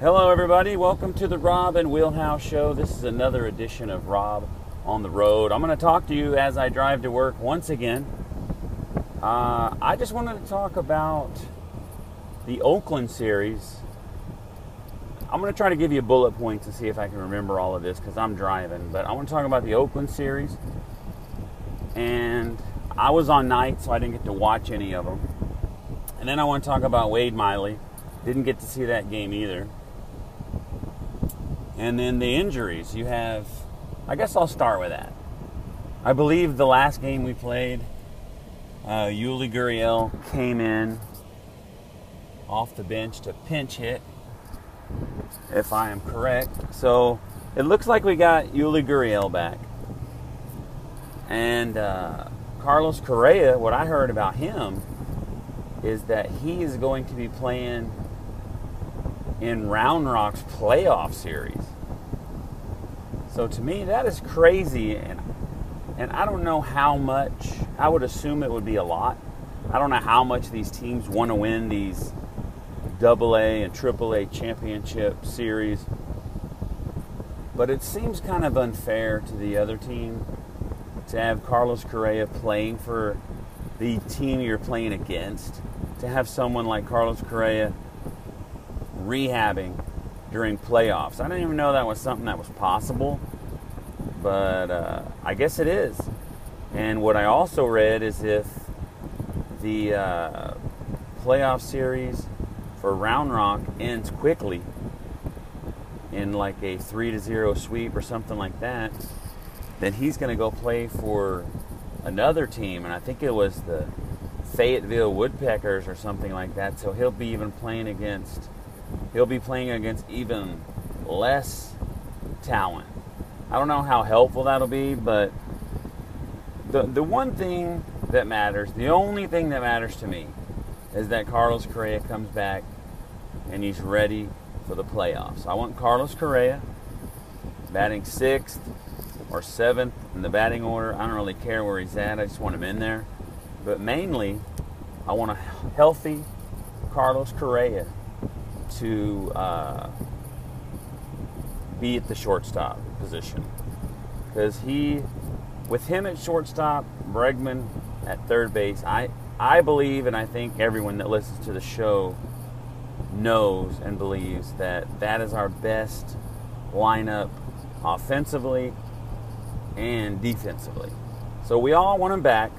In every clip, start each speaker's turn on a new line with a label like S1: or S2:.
S1: Hello, everybody. Welcome to the Rob and Wheelhouse Show. This is another edition of Rob on the Road. I'm going to talk to you as I drive to work once again. Uh, I just wanted to talk about the Oakland series. I'm going to try to give you bullet points and see if I can remember all of this because I'm driving. But I want to talk about the Oakland series. And I was on night, so I didn't get to watch any of them. And then I want to talk about Wade Miley. Didn't get to see that game either. And then the injuries. You have, I guess I'll start with that. I believe the last game we played, uh, Yuli Gurriel came in off the bench to pinch hit, if I am correct. So it looks like we got Yuli Gurriel back. And uh, Carlos Correa, what I heard about him is that he is going to be playing in Round Rock's playoff series. So to me, that is crazy, and and I don't know how much. I would assume it would be a lot. I don't know how much these teams want to win these Double A and Triple A championship series, but it seems kind of unfair to the other team to have Carlos Correa playing for the team you're playing against. To have someone like Carlos Correa rehabbing during playoffs. I didn't even know that was something that was possible, but uh, I guess it is. And what I also read is if the uh, playoff series for Round Rock ends quickly in like a three to zero sweep or something like that, then he's going to go play for another team, and I think it was the Fayetteville Woodpeckers or something like that. So he'll be even playing against he'll be playing against even less talent. I don't know how helpful that'll be, but the the one thing that matters, the only thing that matters to me, is that Carlos Correa comes back and he's ready for the playoffs. I want Carlos Correa batting sixth or seventh in the batting order. I don't really care where he's at. I just want him in there. But mainly, I want a healthy Carlos Correa to uh, be at the shortstop position because he, with him at shortstop, Bregman at third base, I I believe and I think everyone that listens to the show knows and believes that that is our best lineup offensively and defensively. So we all want him back.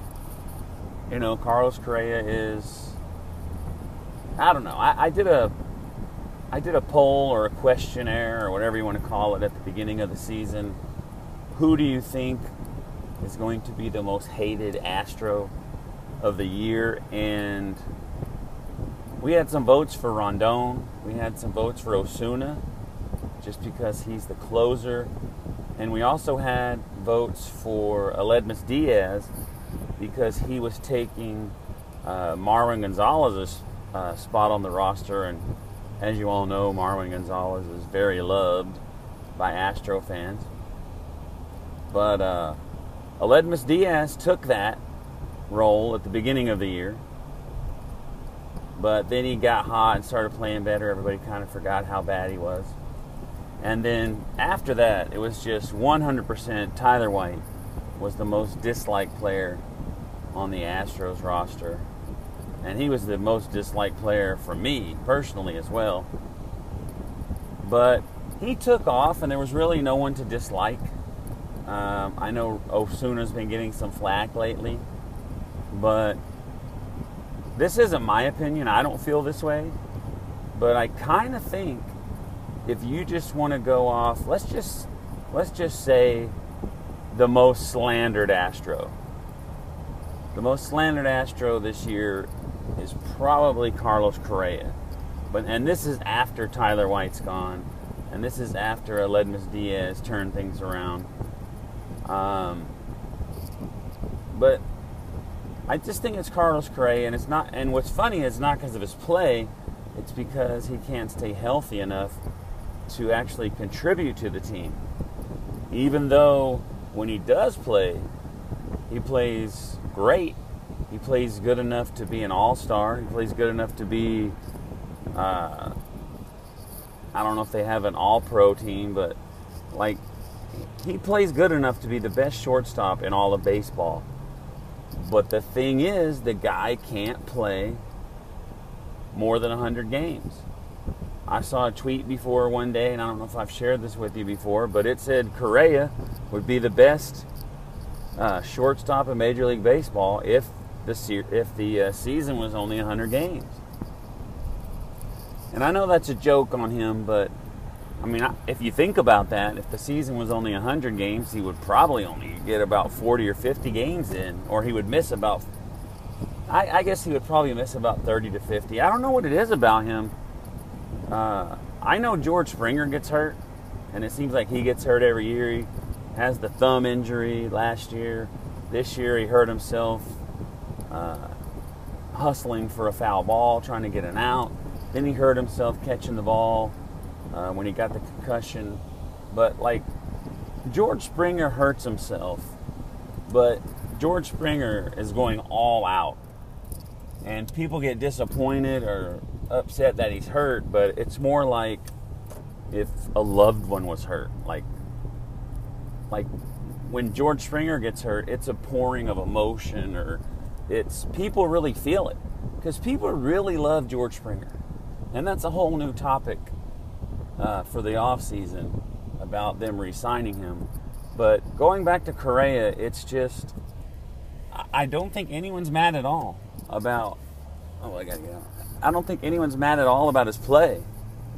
S1: You know, Carlos Correa is I don't know. I, I did a I did a poll or a questionnaire or whatever you want to call it at the beginning of the season. Who do you think is going to be the most hated Astro of the year? And we had some votes for Rondon. We had some votes for Osuna, just because he's the closer. And we also had votes for Aledmys Diaz because he was taking uh, Marwin Gonzalez's uh, spot on the roster and as you all know, Marwin Gonzalez is very loved by Astro fans. But uh, Aledmys Diaz took that role at the beginning of the year. But then he got hot and started playing better. Everybody kind of forgot how bad he was. And then after that, it was just 100% Tyler White was the most disliked player on the Astros roster and he was the most disliked player for me personally as well. But he took off, and there was really no one to dislike. Um, I know Osuna's been getting some flack lately, but this isn't my opinion. I don't feel this way, but I kind of think if you just want to go off, let's just let's just say the most slandered Astro. The most slandered Astro this year is probably Carlos Correa. But and this is after Tyler White's gone, and this is after Aledmys Diaz turned things around. Um, but I just think it's Carlos Correa, and it's not. And what's funny is not because of his play; it's because he can't stay healthy enough to actually contribute to the team. Even though when he does play, he plays great. He plays good enough to be an all star. He plays good enough to be uh, I don't know if they have an all pro team, but like he plays good enough to be the best shortstop in all of baseball. But the thing is, the guy can't play more than 100 games. I saw a tweet before one day, and I don't know if I've shared this with you before, but it said Correa would be the best uh, shortstop in Major League Baseball if the if the uh, season was only 100 games. And I know that's a joke on him, but I mean, if you think about that, if the season was only 100 games, he would probably only get about 40 or 50 games in, or he would miss about, I, I guess he would probably miss about 30 to 50. I don't know what it is about him. Uh, I know George Springer gets hurt, and it seems like he gets hurt every year. He has the thumb injury last year. This year he hurt himself uh, hustling for a foul ball, trying to get an out. Then he hurt himself catching the ball uh, when he got the concussion. But like George Springer hurts himself, but George Springer is going all out. And people get disappointed or upset that he's hurt, but it's more like if a loved one was hurt. Like like when George Springer gets hurt, it's a pouring of emotion or it's people really feel it because people really love George Springer. And that's a whole new topic uh, for the off season about them re-signing him. But going back to Correa, it's just I don't think anyone's mad at all about. Oh, I gotta get out. I don't think anyone's mad at all about his play.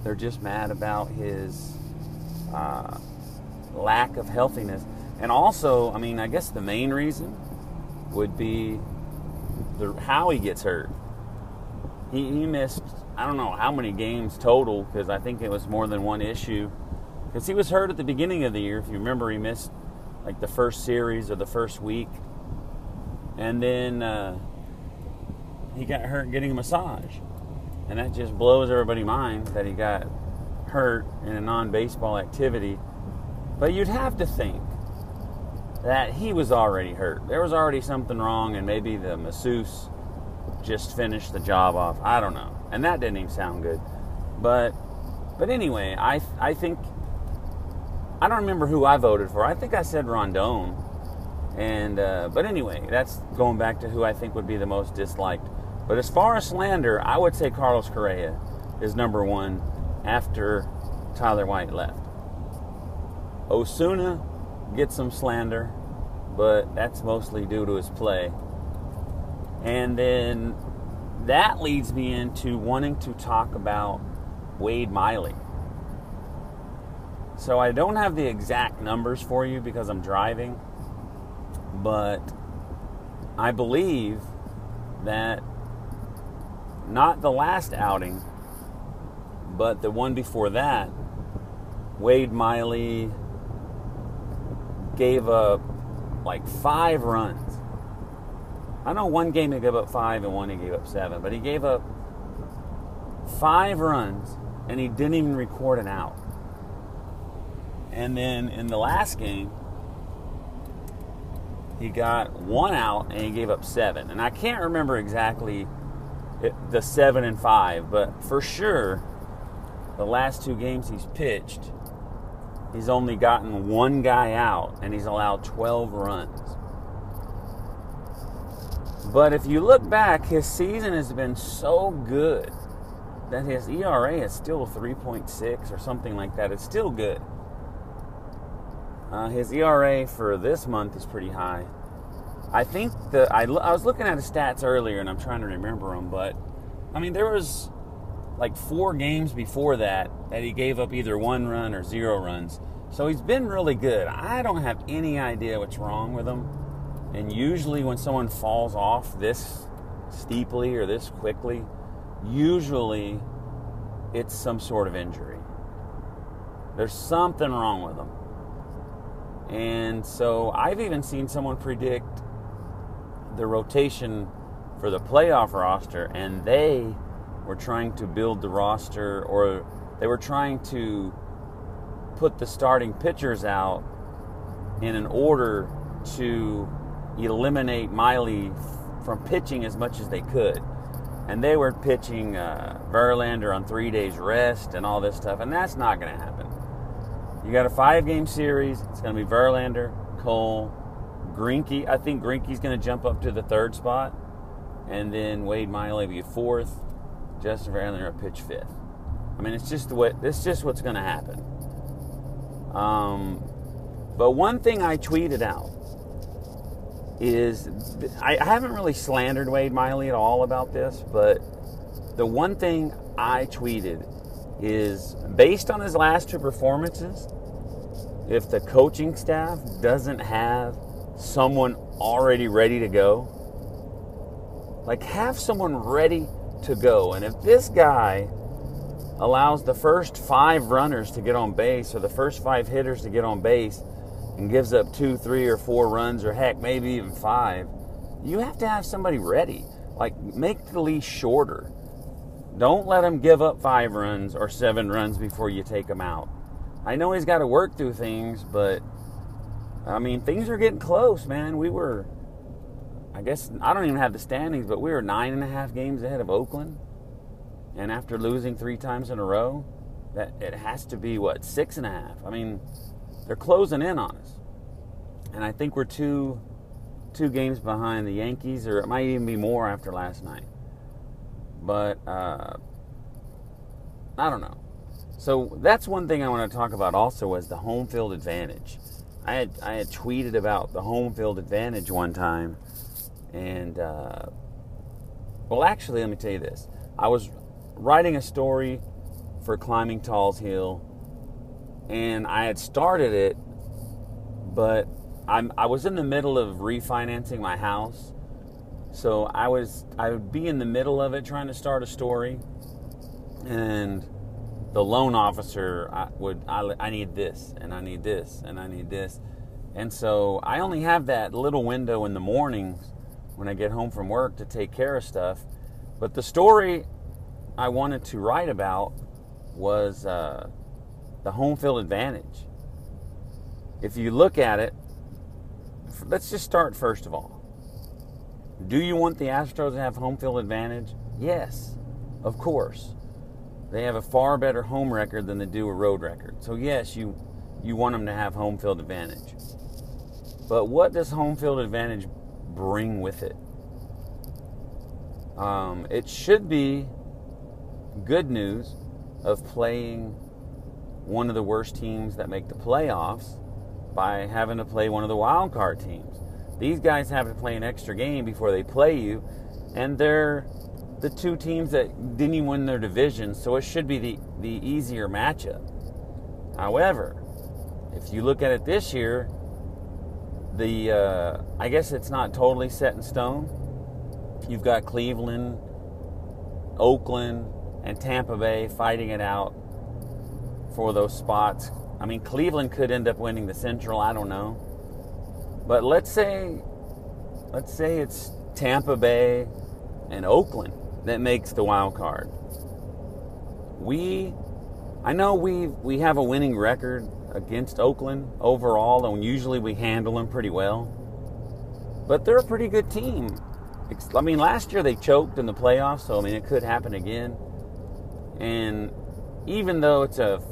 S1: They're just mad about his uh, lack of healthiness, and also, I mean, I guess the main reason would be the how he gets hurt. He, he missed I don't know how many games total because I think it was more than one issue. Because he was hurt at the beginning of the year. If you remember, he missed like the first series or the first week. And then uh, he got hurt getting a massage. And that just blows everybody's mind that he got hurt in a non baseball activity. But you'd have to think that he was already hurt. There was already something wrong, and maybe the masseuse just finished the job off. I don't know and that didn't even sound good. But but anyway, I I think I don't remember who I voted for. I think I said Rondon. And uh, but anyway, that's going back to who I think would be the most disliked. But as far as slander, I would say Carlos Correa is number one after Tyler White left. Osuna gets some slander, but that's mostly due to his play. And then that leads me into wanting to talk about Wade Miley. So I don't have the exact numbers for you because I'm driving, but I believe that not the last outing, but the one before that, Wade Miley gave up like five runs I know one game he gave up five and one he gave up seven, but he gave up five runs and he didn't even record an out. And then in the last game, he got one out and he gave up seven. And I can't remember exactly the seven and five, but for sure, the last two games he's pitched, he's only gotten one guy out and he's allowed 12 runs. But if you look back, his season has been so good that his ERA is still 3.6 or something like that. It's still good. Uh, his ERA for this month is pretty high. I think the I, I was looking at his stats earlier and I'm trying to remember them, but I mean there was like four games before that that he gave up either one run or zero runs. So he's been really good. I don't have any idea what's wrong with him. And usually when someone falls off this steeply or this quickly, usually it's some sort of injury. There's something wrong with them. And so I've even seen someone predict the rotation for the playoff roster, and they were trying to build the roster, or they were trying to put the starting pitchers out in an order to eliminate Miley from pitching as much as they could. And they were pitching uh, Verlander on three days rest and all this stuff, and that's not going to happen. You got a five game series. It's going to be Verlander, Cole, Greinke. I think Greinke's going to jump up to the third spot, and then Wade Miley will be fourth. Justin Verlander pitch fifth. I mean, it's just way. It's just what's going to happen. Um, but one thing I tweeted out is I, I haven't really slandered Wade Miley at all about this, but the one thing I tweeted is based on his last two performances, if the coaching staff doesn't have someone already ready to go, like have someone ready to go. And if this guy allows the first five runners to get on base or the first five hitters to get on base and gives up two, three, or four runs, or heck, maybe even five, you have to have somebody ready. Like, make the leash shorter. Don't let him give up five runs or seven runs before you take him out. I know he's got to work through things, but I mean, things are getting close, man. We were, I guess, I don't even have the standings, but we were nine and a half games ahead of Oakland. And after losing three times in a row, that it has to be what six and a half. I mean, they're closing in on us, and I think we're two two games behind the Yankees, or it might even be more after last night. But uh, I don't know. So that's one thing I want to talk about also was the home field advantage. I had I had tweeted about the home field advantage one time, and uh, well, actually, let me tell you this: I was writing a story for Climbing Tal's Hill, and I had started it, but I'm I was in the middle of refinancing my house, so I was I would be in the middle of it trying to start a story, and the loan officer I would I, I need this and I need this and I need this, and so I only have that little window in the mornings when I get home from work to take care of stuff. But the story I wanted to write about was uh, the home field advantage. If you look at it, let's just start first of all. Do you want the Astros to have home field advantage? Yes, of course. They have a far better home record than they do a road record. So yes, you you want them to have home field advantage. But what does home field advantage bring with it? Um, it should be good news of playing one of the worst teams that make the playoffs by having to play one of the wild card teams. These guys have to play an extra game before they play you, and they're the two teams that didn't even win their division, so it should be the, the easier matchup. However, if you look at it this year, the uh, I guess it's not totally set in stone. You've got Cleveland, Oakland, and Tampa Bay fighting it out for those spots. I mean, Cleveland could end up winning the Central. I don't know, but let's say, let's say it's Tampa Bay and Oakland that makes the wild card. We, I know we we have a winning record against Oakland overall, and usually we handle them pretty well. But they're a pretty good team. I mean, last year they choked in the playoffs, so I mean it could happen again. And even though it's a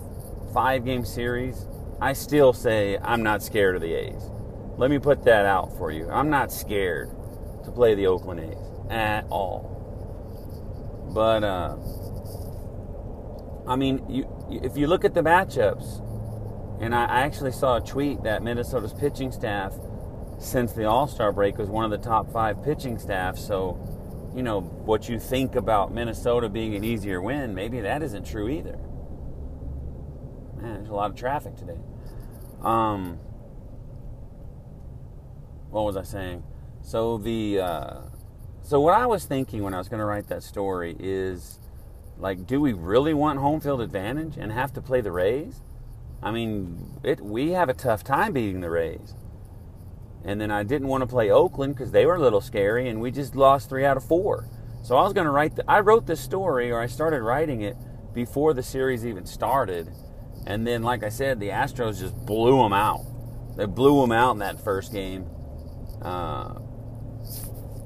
S1: five game series, I still say I'm not scared of the A's. Let me put that out for you. I'm not scared to play the Oakland A's at all. But uh, I mean, you, if you look at the matchups, and I, actually saw a tweet that Minnesota's pitching staff, since the All Star break, was one of the top five pitching staffs. So, you know, what you think about Minnesota being an easier win, maybe that isn't true either. Man, there's a lot of traffic today. Um, what was I saying? So the uh, so what I was thinking when I was going to write that story is like, do we really want home field advantage and have to play the Rays? I mean, it we have a tough time beating the Rays. And then I didn't want to play Oakland because they were a little scary, and we just lost three out of four. So I was going to write. The, I wrote this story, or I started writing it before the series even started, and then, like I said, the Astros just blew them out. They blew them out in that first game. Uh,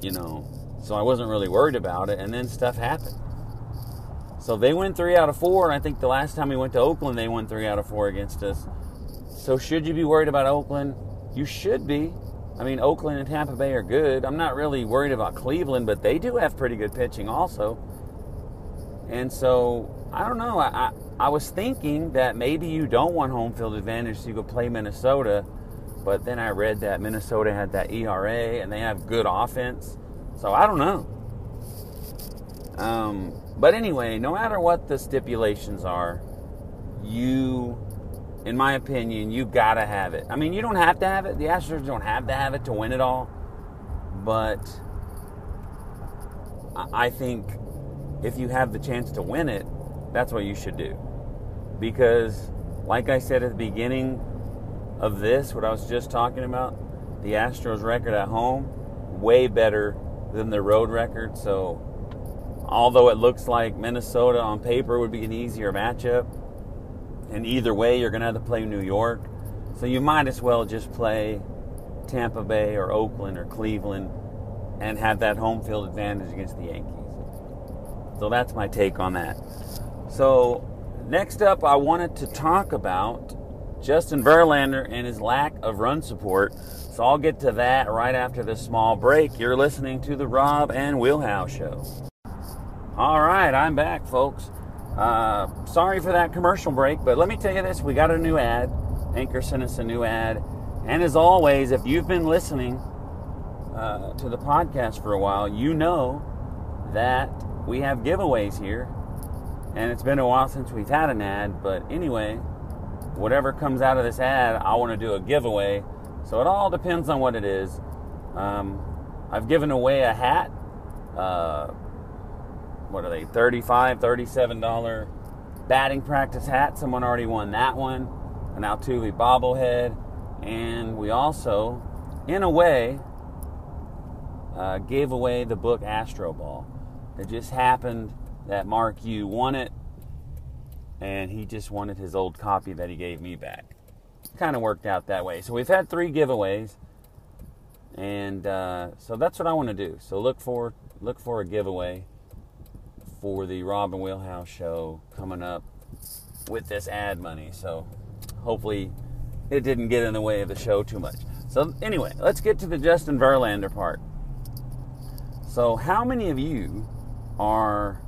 S1: you know, so I wasn't really worried about it. And then stuff happened. So they win three out of four, and I think the last time we went to Oakland, they won three out of four against us. So should you be worried about Oakland? You should be. I mean, Oakland and Tampa Bay are good. I'm not really worried about Cleveland, but they do have pretty good pitching also. And so I don't know. I, I, I was thinking that maybe you don't want home field advantage, so you go play Minnesota but then I read that Minnesota had that ERA and they have good offense. So I don't know. Um, but anyway, no matter what the stipulations are, you, in my opinion, you gotta have it. I mean, you don't have to have it. The Astros don't have to have it to win it all. But I think if you have the chance to win it, that's what you should do. Because, like I said at the beginning of this, what I was just talking about, the Astros record at home, way better than the road record. So, although it looks like Minnesota on paper would be an easier matchup, and either way, you're going to have to play New York. So, you might as well just play Tampa Bay or Oakland or Cleveland and have that home field advantage against the Yankees. So, that's my take on that. So, next up, I wanted to talk about Justin Verlander and his lack of run support. So I'll get to that right after this small break. You're listening to the Rob and Wheelhouse Show. All right, I'm back, folks. Uh, sorry for that commercial break, but let me tell you this we got a new ad. Anchor sent us a new ad. And as always, if you've been listening uh, to the podcast for a while, you know that we have giveaways here. And it's been a while since we've had an ad, but anyway, whatever comes out of this ad, I want to do a giveaway. So it all depends on what it is. Um, I've given away a hat. Uh, what are they? 35 $37 batting practice hat. Someone already won that one. An Altuve bobblehead. And we also, in a way, uh, gave away the book Astroball. It just happened that Mark Yu won it and he just wanted his old copy that he gave me back. Kind of worked out that way. So we've had three giveaways, and uh, so that's what I want to do. So look for look for a giveaway for the Robin Wheelhouse show coming up with this ad money. So hopefully it didn't get in the way of the show too much. So anyway, let's get to the Justin Verlander part. So how many of you are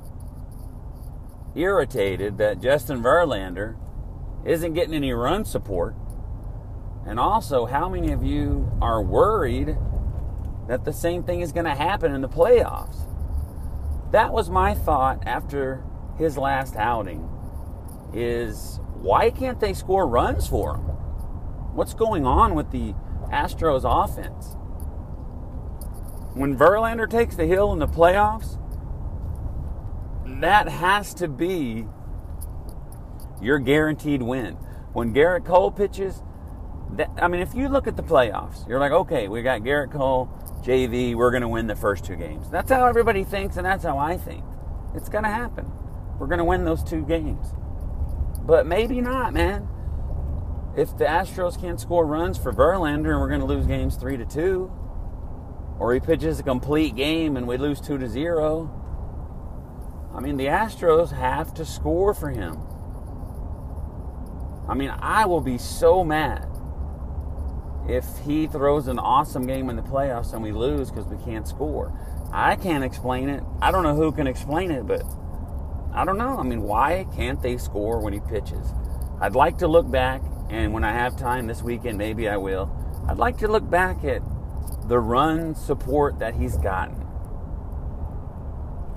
S1: irritated that Justin Verlander isn't getting any run support? And also, how many of you are worried that the same thing is going to happen in the playoffs? That was my thought after his last outing is why can't they score runs for him? What's going on with the Astros offense? When Verlander takes the hill in the playoffs, that has to be your guaranteed win. When Gerrit Cole pitches, that, I mean, if you look at the playoffs, you're like, okay, we got Gerrit Cole, JV, we're going to win the first two games. That's how everybody thinks, and that's how I think. It's going to happen. We're going to win those two games. But maybe not, man. If the Astros can't score runs for Verlander and we're going to lose games 3 to 2, or he pitches a complete game and we lose 2 to 0, I mean, the Astros have to score for him. I mean, I will be so mad if he throws an awesome game in the playoffs and we lose because we can't score. I can't explain it. I don't know who can explain it, but I don't know. I mean, why can't they score when he pitches? I'd like to look back, and when I have time this weekend, maybe I will. I'd like to look back at the run support that he's gotten.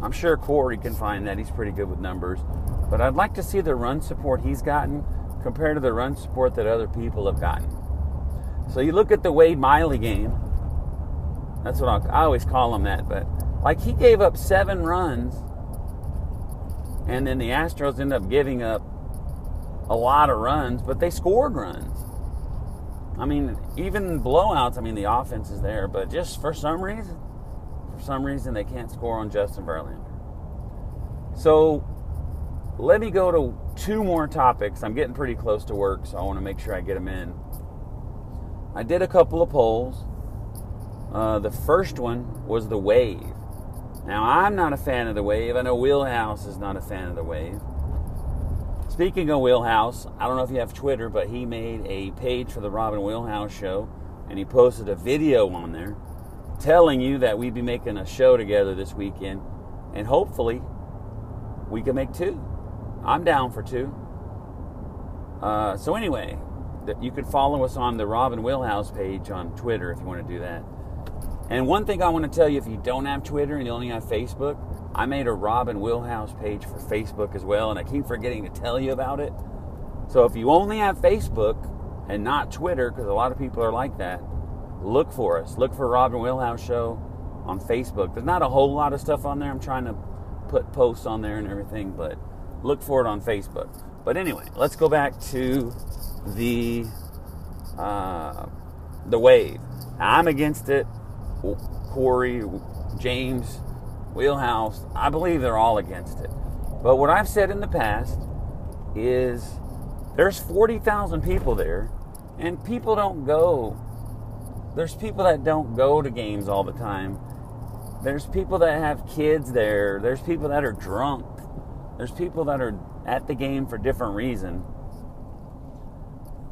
S1: I'm sure Corey can find that. He's pretty good with numbers. But I'd like to see the run support he's gotten compared to the run support that other people have gotten. So you look at the Wade Miley game. That's what I'll, I always call him that. But like he gave up seven runs, and then the Astros end up giving up a lot of runs, but they scored runs. I mean, even blowouts, I mean, the offense is there, but just for some reason, for some reason, they can't score on Justin Verlander. So let me go to two more topics. I'm getting pretty close to work, so I want to make sure I get them in. I did a couple of polls. Uh, the first one was the wave. Now, I'm not a fan of the wave. I know Wheelhouse is not a fan of the wave. Speaking of Wheelhouse, I don't know if you have Twitter, but he made a page for the Robin Wheelhouse show, and he posted a video on there telling you that we'd be making a show together this weekend, and hopefully we can make two. I'm down for two. Uh, so anyway, you can follow us on the Robin Wheelhouse page on Twitter if you want to do that. And one thing I want to tell you, if you don't have Twitter and you only have Facebook, I made a Robin Wheelhouse page for Facebook as well, and I keep forgetting to tell you about it. So if you only have Facebook and not Twitter, because a lot of people are like that, look for us. Look for Robin Wheelhouse Show on Facebook. There's not a whole lot of stuff on there. I'm trying to put posts on there and everything, but look for it on Facebook. But anyway, let's go back to the uh, the wave. I'm against it. Corey, James, Wheelhouse, I believe they're all against it. But what I've said in the past is there's 40,000 people there, and people don't go. There's people that don't go to games all the time. There's people that have kids there. There's people that are drunk. There's people that are at the game for different reasons.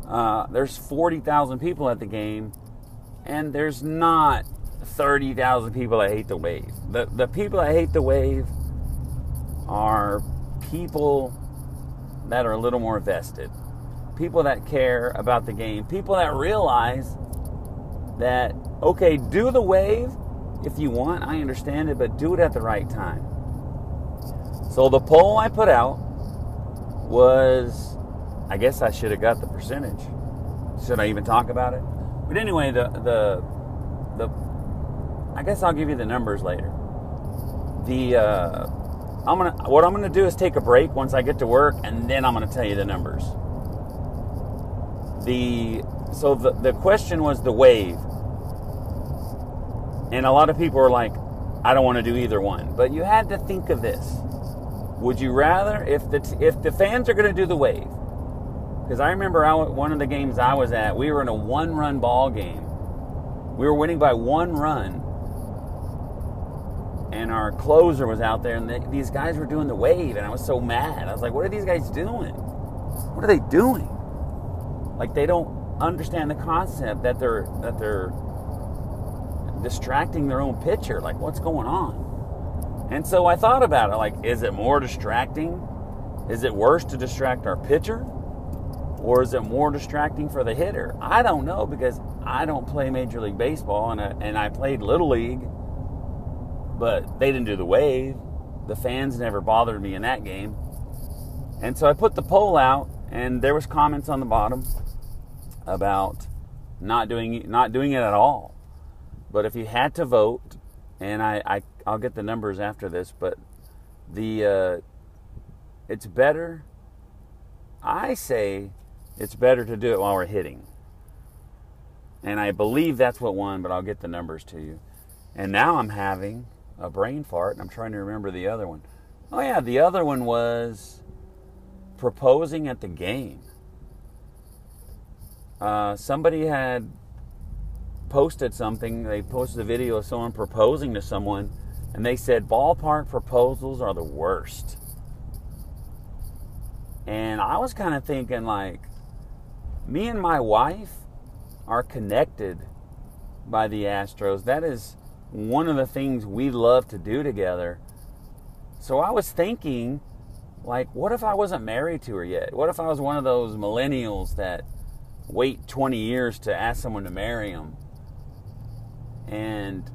S1: Uh, there's 40,000 people at the game, and there's not 30,000 people that hate the wave. The, the people that hate the wave are people that are a little more vested, people that care about the game, people that realize that, okay, do the wave if you want, I understand it, but do it at the right time. So the poll I put out was, I guess I should have got the percentage. Should I even talk about it? But anyway, the the the I guess I'll give you the numbers later. The uh, I'm gonna what I'm gonna do is take a break once I get to work, and then I'm gonna tell you the numbers. The so the the question was the wave, and a lot of people are like, I don't want to do either one. But you had to think of this. Would you rather if the if the fans are to do the wave? Because I remember I, one of the games I was at, we were in a one-run ball game. We were winning by one run, and our closer was out there, and these guys were doing the wave, and I was so mad. I was like, "What are these guys doing? What are they doing? Like they don't understand the concept that they're that they're distracting their own pitcher. Like, what's going on?" And so I thought about it. Like, is it more distracting? Is it worse to distract our pitcher? Or is it more distracting for the hitter? I don't know because I don't play Major League Baseball and I, and I played Little League but they didn't do the wave. The fans never bothered me in that game. And so I put the poll out and there was comments on the bottom about not doing not doing it at all. But if you had to vote, and I, I I'll get the numbers after this, but the uh, it's better. I say it's better to do it while we're hitting, and I believe that's what won. But I'll get the numbers to you. And now I'm having a brain fart, and I'm trying to remember the other one. Oh, yeah, the other one was proposing at the game. Uh, somebody had posted something, they posted a video of someone proposing to someone, and they said ballpark proposals are the worst. And I was kind of thinking, like, me and my wife are connected by the Astros. That is one of the things we love to do together. So I was thinking like, what if I wasn't married to her yet? What if I was one of those millennials that wait 20 years to ask someone to marry them? And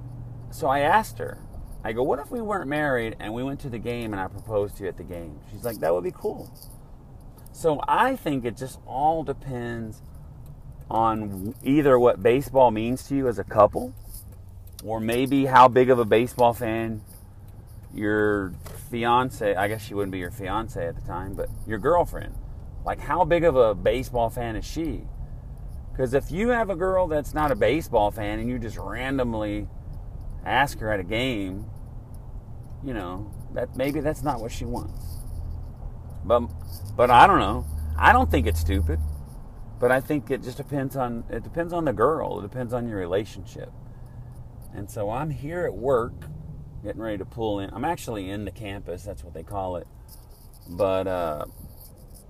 S1: so I asked her, I go, what if we weren't married and we went to the game and I proposed to you at the game? She's like, that would be cool. So I think it just all depends on either what baseball means to you as a couple or maybe how big of a baseball fan your fiance, I guess she wouldn't be your fiance at the time, but your girlfriend. Like, how big of a baseball fan is she? Because if you have a girl that's not a baseball fan and you just randomly ask her at a game, you know, that maybe that's not what she wants. But but I don't know. I don't think it's stupid. But I think it just depends on it depends on the girl. It depends on your relationship. And so I'm here at work getting ready to pull in. I'm actually in the campus, that's what they call it. But uh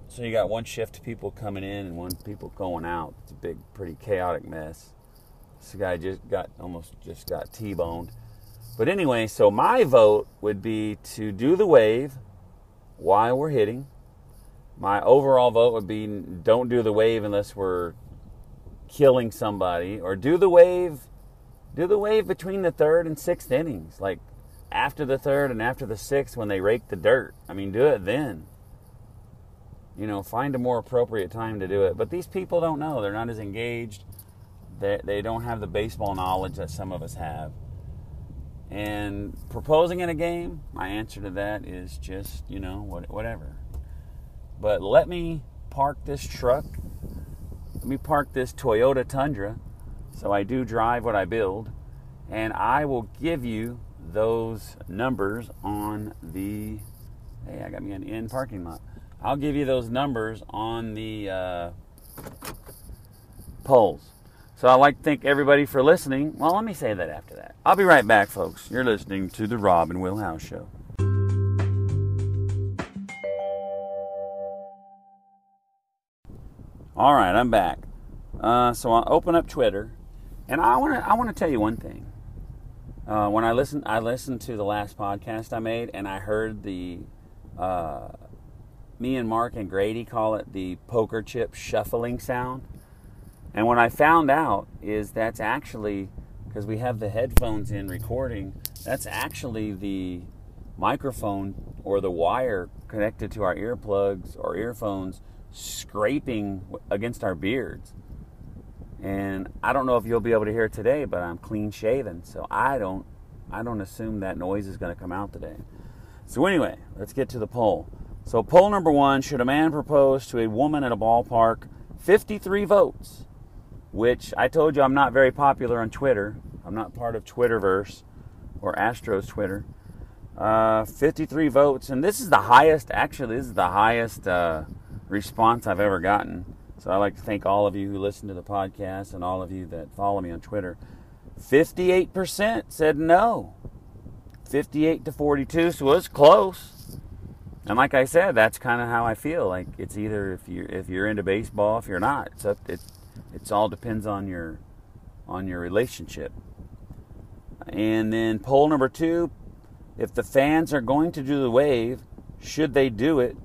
S1: so you got one shift people coming in and one people going out. It's a big, pretty chaotic mess. This guy just got almost just got T-boned. But anyway, so my vote would be to do the wave while we're hitting. My overall vote would be don't do the wave unless we're killing somebody, or do the wave, do the wave between the third and sixth innings, like after the third and after the sixth when they rake the dirt. I mean, do it then you know, find a more appropriate time to do it. But these people don't know. They're not as engaged. They, they don't have the baseball knowledge that some of us have. And proposing in a game, my answer to that is just, you know, whatever. But let me park this truck. Let me park this Toyota Tundra so I do drive what I build. And I will give you those numbers on the. Hey, I got me an in parking lot I'll give you those numbers on the uh, polls. So I'd like to thank everybody for listening. Well, let me say that after that. I'll be right back, folks. You're listening to the Rob and Wheelhouse Show. All right, I'm back. Uh, so I'll open up Twitter, and I want to I want to tell you one thing. Uh, when I listened, I listened to the last podcast I made, and I heard the uh, me and Mark and Grady call it the poker chip shuffling sound. And what I found out is that's actually because we have the headphones in recording, that's actually the microphone or the wire connected to our earplugs or earphones scraping against our beards. And I don't know if you'll be able to hear it today, but I'm clean shaven, so I don't I don't assume that noise is going to come out today. So anyway, let's get to the poll. So, poll number one Should a man propose to a woman at a ballpark? 53 votes, which I told you I'm not very popular on Twitter. I'm not part of Twitterverse or Astros Twitter. Uh, 53 votes, and this is the highest, actually, this is the highest uh, response I've ever gotten. So, I'd like to thank all of you who listen to the podcast and all of you that follow me on Twitter. 58% said no. 58 to 42, so it's close. And like I said, that's kind of how I feel. Like it's either if you if you're into baseball, if you're not, it's up, it it's all depends on your on your relationship. And then poll number two, if the fans are going to do the wave, should they do it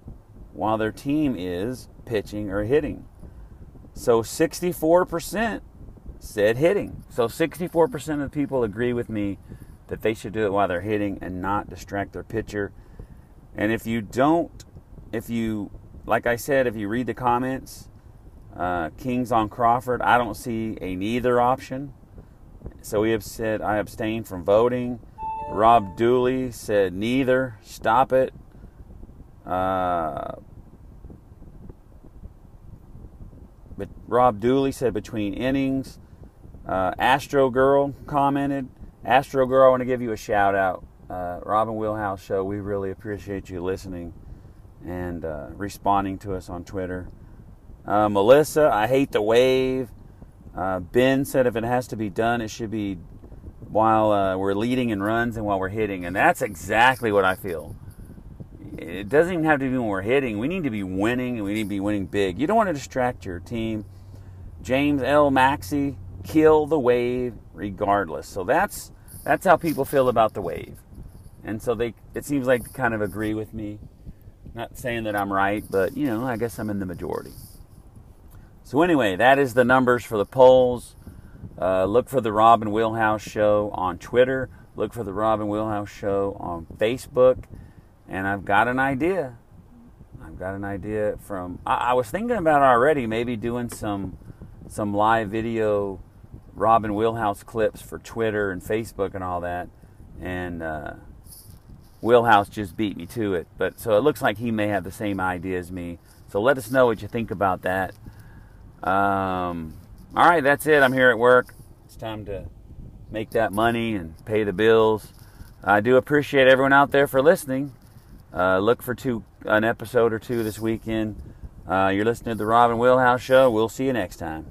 S1: while their team is pitching or hitting? So 64% said hitting. So 64% of people agree with me that they should do it while they're hitting and not distract their pitcher and if you don't, if you, like I said, if you read the comments, uh, Kings on Crawford, I don't see a neither option. So we have said I abstain from voting. Rob Dooley said neither. Stop it. Uh, but Rob Dooley said between innings. Uh, Astro Girl commented. Astro Girl, I want to give you a shout out uh, Robin Wheelhouse Show. We really appreciate you listening and uh, responding to us on Twitter. Uh, Melissa, I hate the wave. Uh, ben said if it has to be done, it should be while uh, we're leading in runs and while we're hitting. And that's exactly what I feel. It doesn't even have to be when we're hitting. We need to be winning and we need to be winning big. You don't want to distract your team. James L. Maxey, kill the wave regardless. So that's that's how people feel about the wave and so they it seems like they kind of agree with me. Not saying that I'm right, but you know, I guess I'm in the majority. So anyway, that is the numbers for the polls. Uh, look for the Robin Wheelhouse Show on Twitter. Look for the Robin Wheelhouse Show on Facebook. And I've got an idea. I've got an idea from. I, I was thinking about already maybe doing some some live video Robin Wheelhouse clips for Twitter and Facebook and all that. And uh, Wheelhouse just beat me to it. But so it looks like he may have the same idea as me. So let us know what you think about that. Um, all right, that's it. I'm here at work. It's time to make that money and pay the bills. I do appreciate everyone out there for listening. Uh, look for two an episode or two this weekend. Uh, you're listening to the Robin Wheelhouse Show. We'll see you next time.